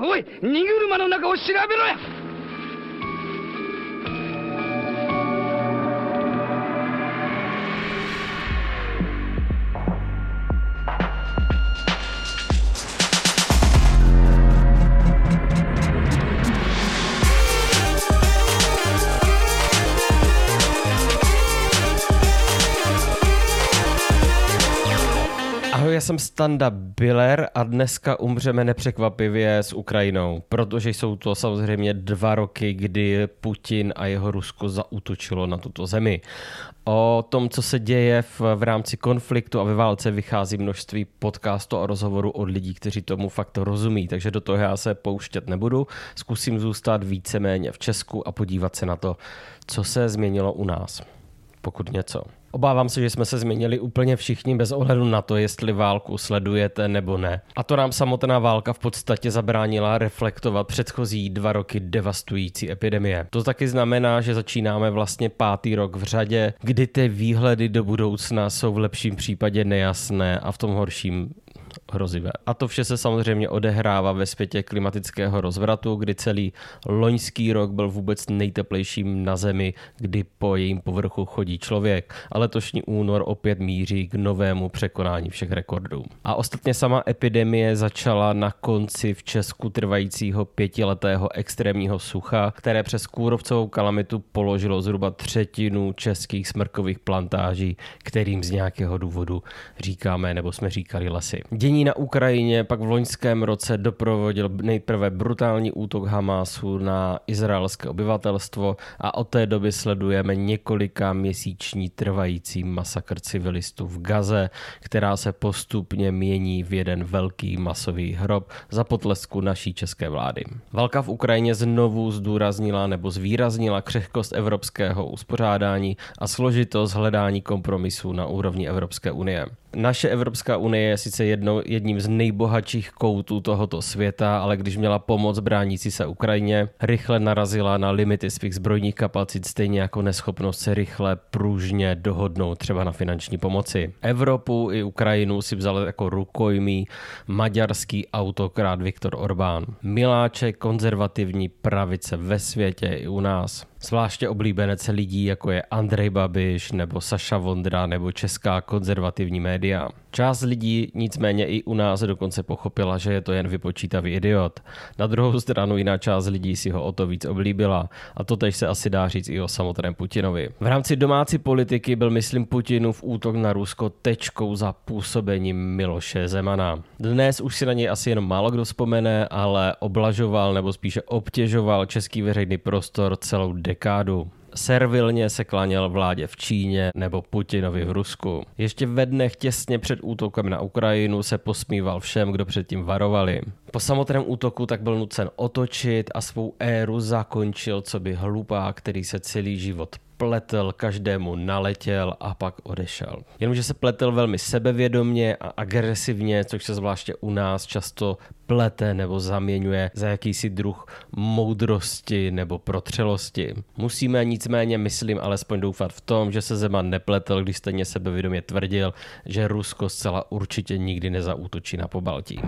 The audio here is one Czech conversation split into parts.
おい荷車の中を調べろや。Já jsem Standa Biller a dneska umřeme nepřekvapivě s Ukrajinou, protože jsou to samozřejmě dva roky, kdy Putin a jeho Rusko zautočilo na tuto zemi. O tom, co se děje v, v rámci konfliktu a ve válce, vychází množství podcastů a rozhovorů od lidí, kteří tomu fakt rozumí, takže do toho já se pouštět nebudu. Zkusím zůstat víceméně v Česku a podívat se na to, co se změnilo u nás, pokud něco. Obávám se, že jsme se změnili úplně všichni bez ohledu na to, jestli válku sledujete nebo ne. A to nám samotná válka v podstatě zabránila reflektovat předchozí dva roky devastující epidemie. To taky znamená, že začínáme vlastně pátý rok v řadě, kdy ty výhledy do budoucna jsou v lepším případě nejasné a v tom horším hrozivé. A to vše se samozřejmě odehrává ve světě klimatického rozvratu, kdy celý loňský rok byl vůbec nejteplejším na Zemi, kdy po jejím povrchu chodí člověk. A letošní únor opět míří k novému překonání všech rekordů. A ostatně sama epidemie začala na konci v Česku trvajícího pětiletého extrémního sucha, které přes kůrovcovou kalamitu položilo zhruba třetinu českých smrkových plantáží, kterým z nějakého důvodu říkáme nebo jsme říkali lesy. Dění na Ukrajině pak v loňském roce doprovodil nejprve brutální útok Hamásu na izraelské obyvatelstvo a od té doby sledujeme několika měsíční trvající masakr civilistů v Gaze, která se postupně mění v jeden velký masový hrob za potlesku naší české vlády. Válka v Ukrajině znovu zdůraznila nebo zvýraznila křehkost evropského uspořádání a složitost hledání kompromisů na úrovni Evropské unie. Naše Evropská unie je sice jednou, jedním z nejbohatších koutů tohoto světa, ale když měla pomoc bránící se Ukrajině, rychle narazila na limity svých zbrojních kapacit, stejně jako neschopnost se rychle pružně dohodnout třeba na finanční pomoci. Evropu i Ukrajinu si vzal jako rukojmí maďarský autokrát Viktor Orbán. Miláček konzervativní pravice ve světě i u nás. Zvláště oblíbenec lidí, jako je Andrej Babiš nebo Saša Vondra nebo česká konzervativní média. Část lidí nicméně i u nás dokonce pochopila, že je to jen vypočítavý idiot. Na druhou stranu jiná část lidí si ho o to víc oblíbila a to tež se asi dá říct i o samotném Putinovi. V rámci domácí politiky byl myslím Putinův útok na Rusko tečkou za působením Miloše Zemana. Dnes už si na něj asi jenom málo kdo vzpomene, ale oblažoval nebo spíše obtěžoval český veřejný prostor celou dekádu. Servilně se klaněl vládě v Číně nebo Putinovi v Rusku. Ještě ve dnech těsně před útokem na Ukrajinu se posmíval všem, kdo předtím varovali. Po samotném útoku tak byl nucen otočit a svou éru zakončil, co by hlupá, který se celý život pletl, každému naletěl a pak odešel. Jenomže se pletl velmi sebevědomně a agresivně, což se zvláště u nás často plete nebo zaměňuje za jakýsi druh moudrosti nebo protřelosti. Musíme nicméně, myslím, alespoň doufat v tom, že se Zeman nepletl, když stejně sebevědomě tvrdil, že Rusko zcela určitě nikdy nezaútočí na pobaltí.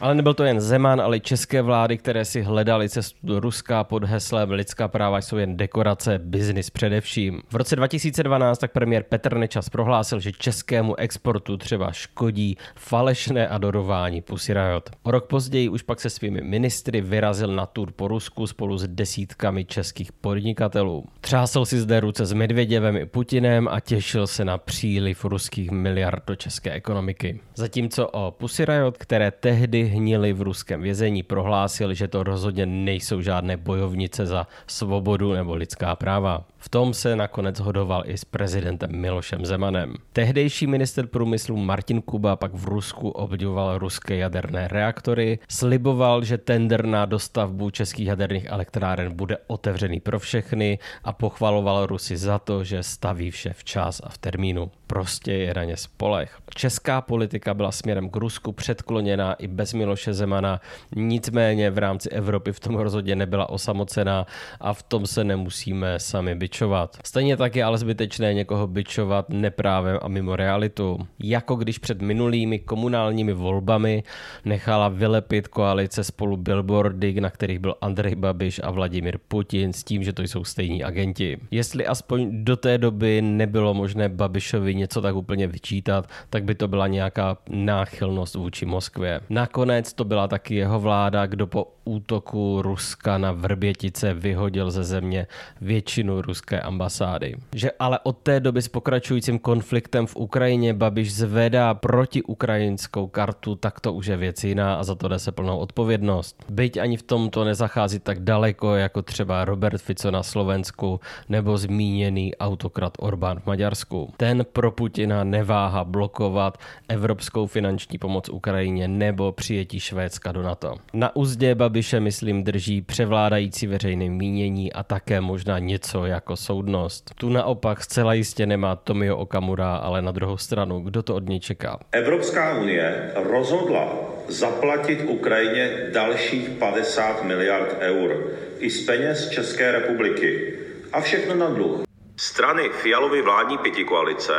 Ale nebyl to jen Zeman, ale i české vlády, které si hledali cestu do Ruska pod heslem lidská práva jsou jen dekorace, biznis především. V roce 2012 tak premiér Petr Nečas prohlásil, že českému exportu třeba škodí falešné adorování Pussy Riot. O rok později už pak se svými ministry vyrazil na tur po Rusku spolu s desítkami českých podnikatelů. Třásl si zde ruce s Medvěděvem i Putinem a těšil se na příliv ruských miliard do české ekonomiky. Zatímco o Pussy Riot, které tehdy hnili v ruském vězení, prohlásil, že to rozhodně nejsou žádné bojovnice za svobodu nebo lidská práva. V tom se nakonec hodoval i s prezidentem Milošem Zemanem. Tehdejší minister průmyslu Martin Kuba pak v Rusku obdivoval ruské jaderné reaktory, sliboval, že tender na dostavbu českých jaderných elektráren bude otevřený pro všechny a pochvaloval Rusy za to, že staví vše včas a v termínu. Prostě je na ně spolech. Česká politika byla směrem k Rusku předkloněná i bez Miloše Zemana, nicméně v rámci Evropy v tom rozhodně nebyla osamocená a v tom se nemusíme sami byčovat. Stejně tak je ale zbytečné někoho byčovat neprávem a mimo realitu. Jako když před minulými komunálními volbami nechala vylepit koalice spolu billboardy, na kterých byl Andrej Babiš a Vladimir Putin s tím, že to jsou stejní agenti. Jestli aspoň do té doby nebylo možné Babišovi něco tak úplně vyčítat, tak by to byla nějaká náchylnost vůči Moskvě. Nakonec to byla taky jeho vláda, kdo po útoku Ruska na Vrbětice vyhodil ze země většinu ruské ambasády. Že ale od té doby s pokračujícím konfliktem v Ukrajině Babiš zvedá proti ukrajinskou kartu, tak to už je věc jiná a za to nese plnou odpovědnost. Byť ani v tomto nezachází tak daleko jako třeba Robert Fico na Slovensku nebo zmíněný autokrat Orbán v Maďarsku. Ten pro Putina neváha blokovat evropskou finanční pomoc Ukrajině nebo přijetí Švédska do NATO. Na úzdě Babiše, myslím, drží převládající veřejné mínění a také možná něco jako soudnost. Tu naopak zcela jistě nemá Tomio Okamura, ale na druhou stranu, kdo to od něj čeká? Evropská unie rozhodla zaplatit Ukrajině dalších 50 miliard eur i z peněz České republiky. A všechno na dluh. Strany Fialovy vládní pětikoalice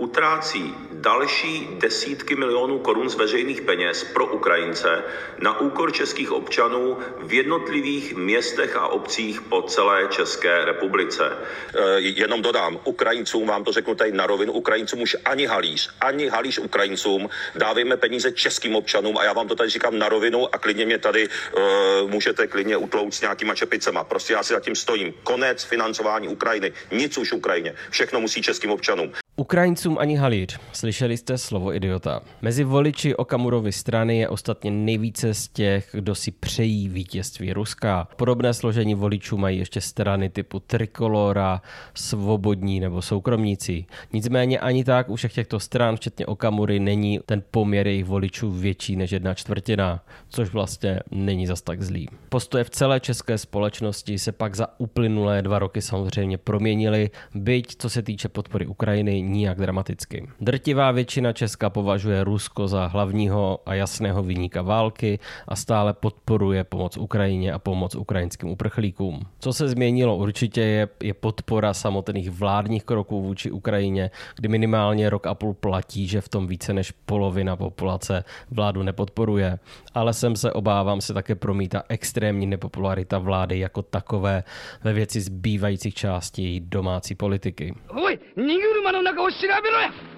utrácí další desítky milionů korun z veřejných peněz pro Ukrajince na úkor českých občanů v jednotlivých městech a obcích po celé České republice. E, jenom dodám, Ukrajincům, vám to řeknu tady na rovinu, Ukrajincům už ani halíř, ani halíř Ukrajincům, dávejme peníze českým občanům a já vám to tady říkám na rovinu a klidně mě tady e, můžete klidně utlouct s nějakýma čepicema. Prostě já si zatím stojím. Konec financování Ukrajiny. Nic už Ukrajině. Všechno musí českým občanům. Ukrajincům ani halíř. Slyšeli jste slovo idiota. Mezi voliči Okamurovy strany je ostatně nejvíce z těch, kdo si přejí vítězství Ruska. Podobné složení voličů mají ještě strany typu Trikolora, Svobodní nebo Soukromníci. Nicméně ani tak u všech těchto stran, včetně Okamury, není ten poměr jejich voličů větší než jedna čtvrtina, což vlastně není zas tak zlý. Postoje v celé české společnosti se pak za uplynulé dva roky samozřejmě proměnily, byť co se týče podpory Ukrajiny nijak dramaticky. Drtivá většina Česka považuje Rusko za hlavního a jasného vyníka války a stále podporuje pomoc Ukrajině a pomoc ukrajinským uprchlíkům. Co se změnilo určitě je, je podpora samotných vládních kroků vůči Ukrajině, kdy minimálně rok a půl platí, že v tom více než polovina populace vládu nepodporuje. Ale sem se obávám se také promítá extrémní nepopularita vlády jako takové ve věci zbývajících částí její domácí politiky. Oj, nikdo を調べろや。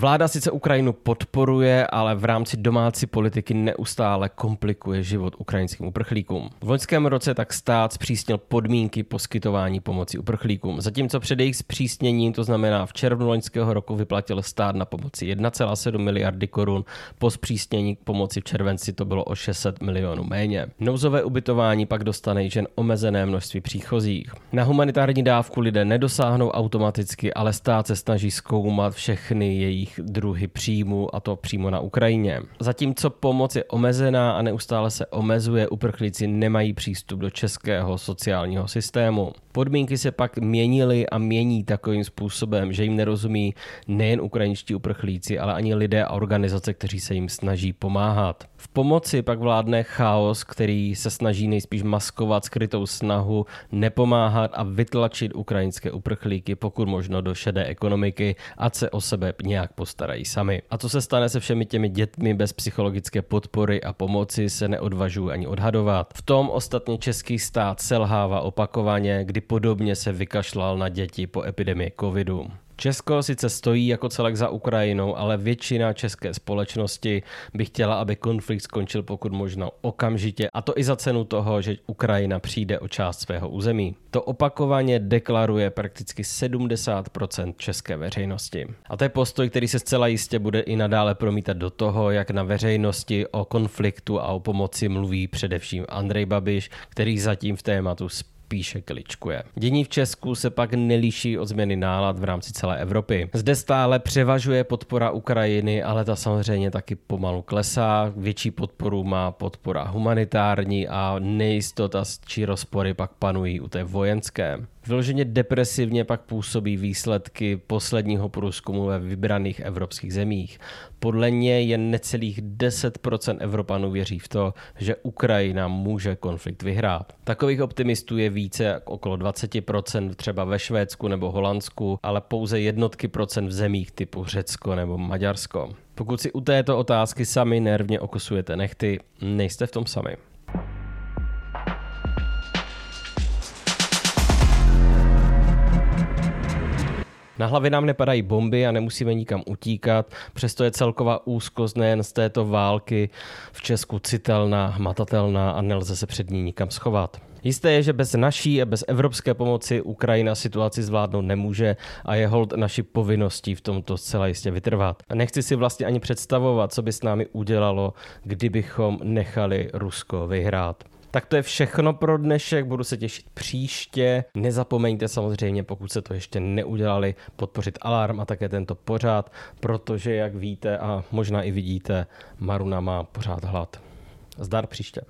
Vláda sice Ukrajinu podporuje, ale v rámci domácí politiky neustále komplikuje život ukrajinským uprchlíkům. V loňském roce tak stát zpřísnil podmínky poskytování pomoci uprchlíkům. Zatímco před jejich zpřísněním, to znamená v červnu loňského roku, vyplatil stát na pomoci 1,7 miliardy korun, po zpřísnění pomoci v červenci to bylo o 600 milionů méně. Nouzové ubytování pak dostane jen omezené množství příchozích. Na humanitární dávku lidé nedosáhnou automaticky, ale stát se snaží zkoumat všechny jejich jejich druhy příjmu a to přímo na Ukrajině. Zatímco pomoc je omezená a neustále se omezuje, uprchlíci nemají přístup do českého sociálního systému. Podmínky se pak měnily a mění takovým způsobem, že jim nerozumí nejen ukrajinští uprchlíci, ale ani lidé a organizace, kteří se jim snaží pomáhat. V pomoci pak vládne chaos, který se snaží nejspíš maskovat skrytou snahu nepomáhat a vytlačit ukrajinské uprchlíky pokud možno do šedé ekonomiky, ať se o sebe nějak postarají sami. A co se stane se všemi těmi dětmi bez psychologické podpory a pomoci se neodvažují ani odhadovat. V tom ostatně český stát selhává opakovaně, kdy podobně se vykašlal na děti po epidemii covidu. Česko sice stojí jako celek za Ukrajinou, ale většina české společnosti by chtěla, aby konflikt skončil pokud možno okamžitě, a to i za cenu toho, že Ukrajina přijde o část svého území. To opakovaně deklaruje prakticky 70% české veřejnosti. A to je postoj, který se zcela jistě bude i nadále promítat do toho, jak na veřejnosti o konfliktu a o pomoci mluví především Andrej Babiš, který zatím v tématu spíše kličkuje. Dění v Česku se pak neliší od změny nálad v rámci celé Evropy. Zde stále převažuje podpora Ukrajiny, ale ta samozřejmě taky pomalu klesá. Větší podporu má podpora humanitární a nejistota či rozpory pak panují u té vojenské. Vyloženě depresivně pak působí výsledky posledního průzkumu ve vybraných evropských zemích. Podle něj jen necelých 10% Evropanů věří v to, že Ukrajina může konflikt vyhrát. Takových optimistů je více jak okolo 20% třeba ve Švédsku nebo Holandsku, ale pouze jednotky procent v zemích typu Řecko nebo Maďarsko. Pokud si u této otázky sami nervně okusujete nechty, nejste v tom sami. Na hlavě nám nepadají bomby a nemusíme nikam utíkat, přesto je celková úzkost nejen z této války v Česku citelná, hmatatelná a nelze se před ní nikam schovat. Jisté je, že bez naší a bez evropské pomoci Ukrajina situaci zvládnout nemůže a je hold naší povinností v tomto zcela jistě vytrvat. A nechci si vlastně ani představovat, co by s námi udělalo, kdybychom nechali Rusko vyhrát. Tak to je všechno pro dnešek, budu se těšit příště. Nezapomeňte samozřejmě, pokud se to ještě neudělali, podpořit alarm a také tento pořád, protože jak víte a možná i vidíte, Maruna má pořád hlad. Zdar příště.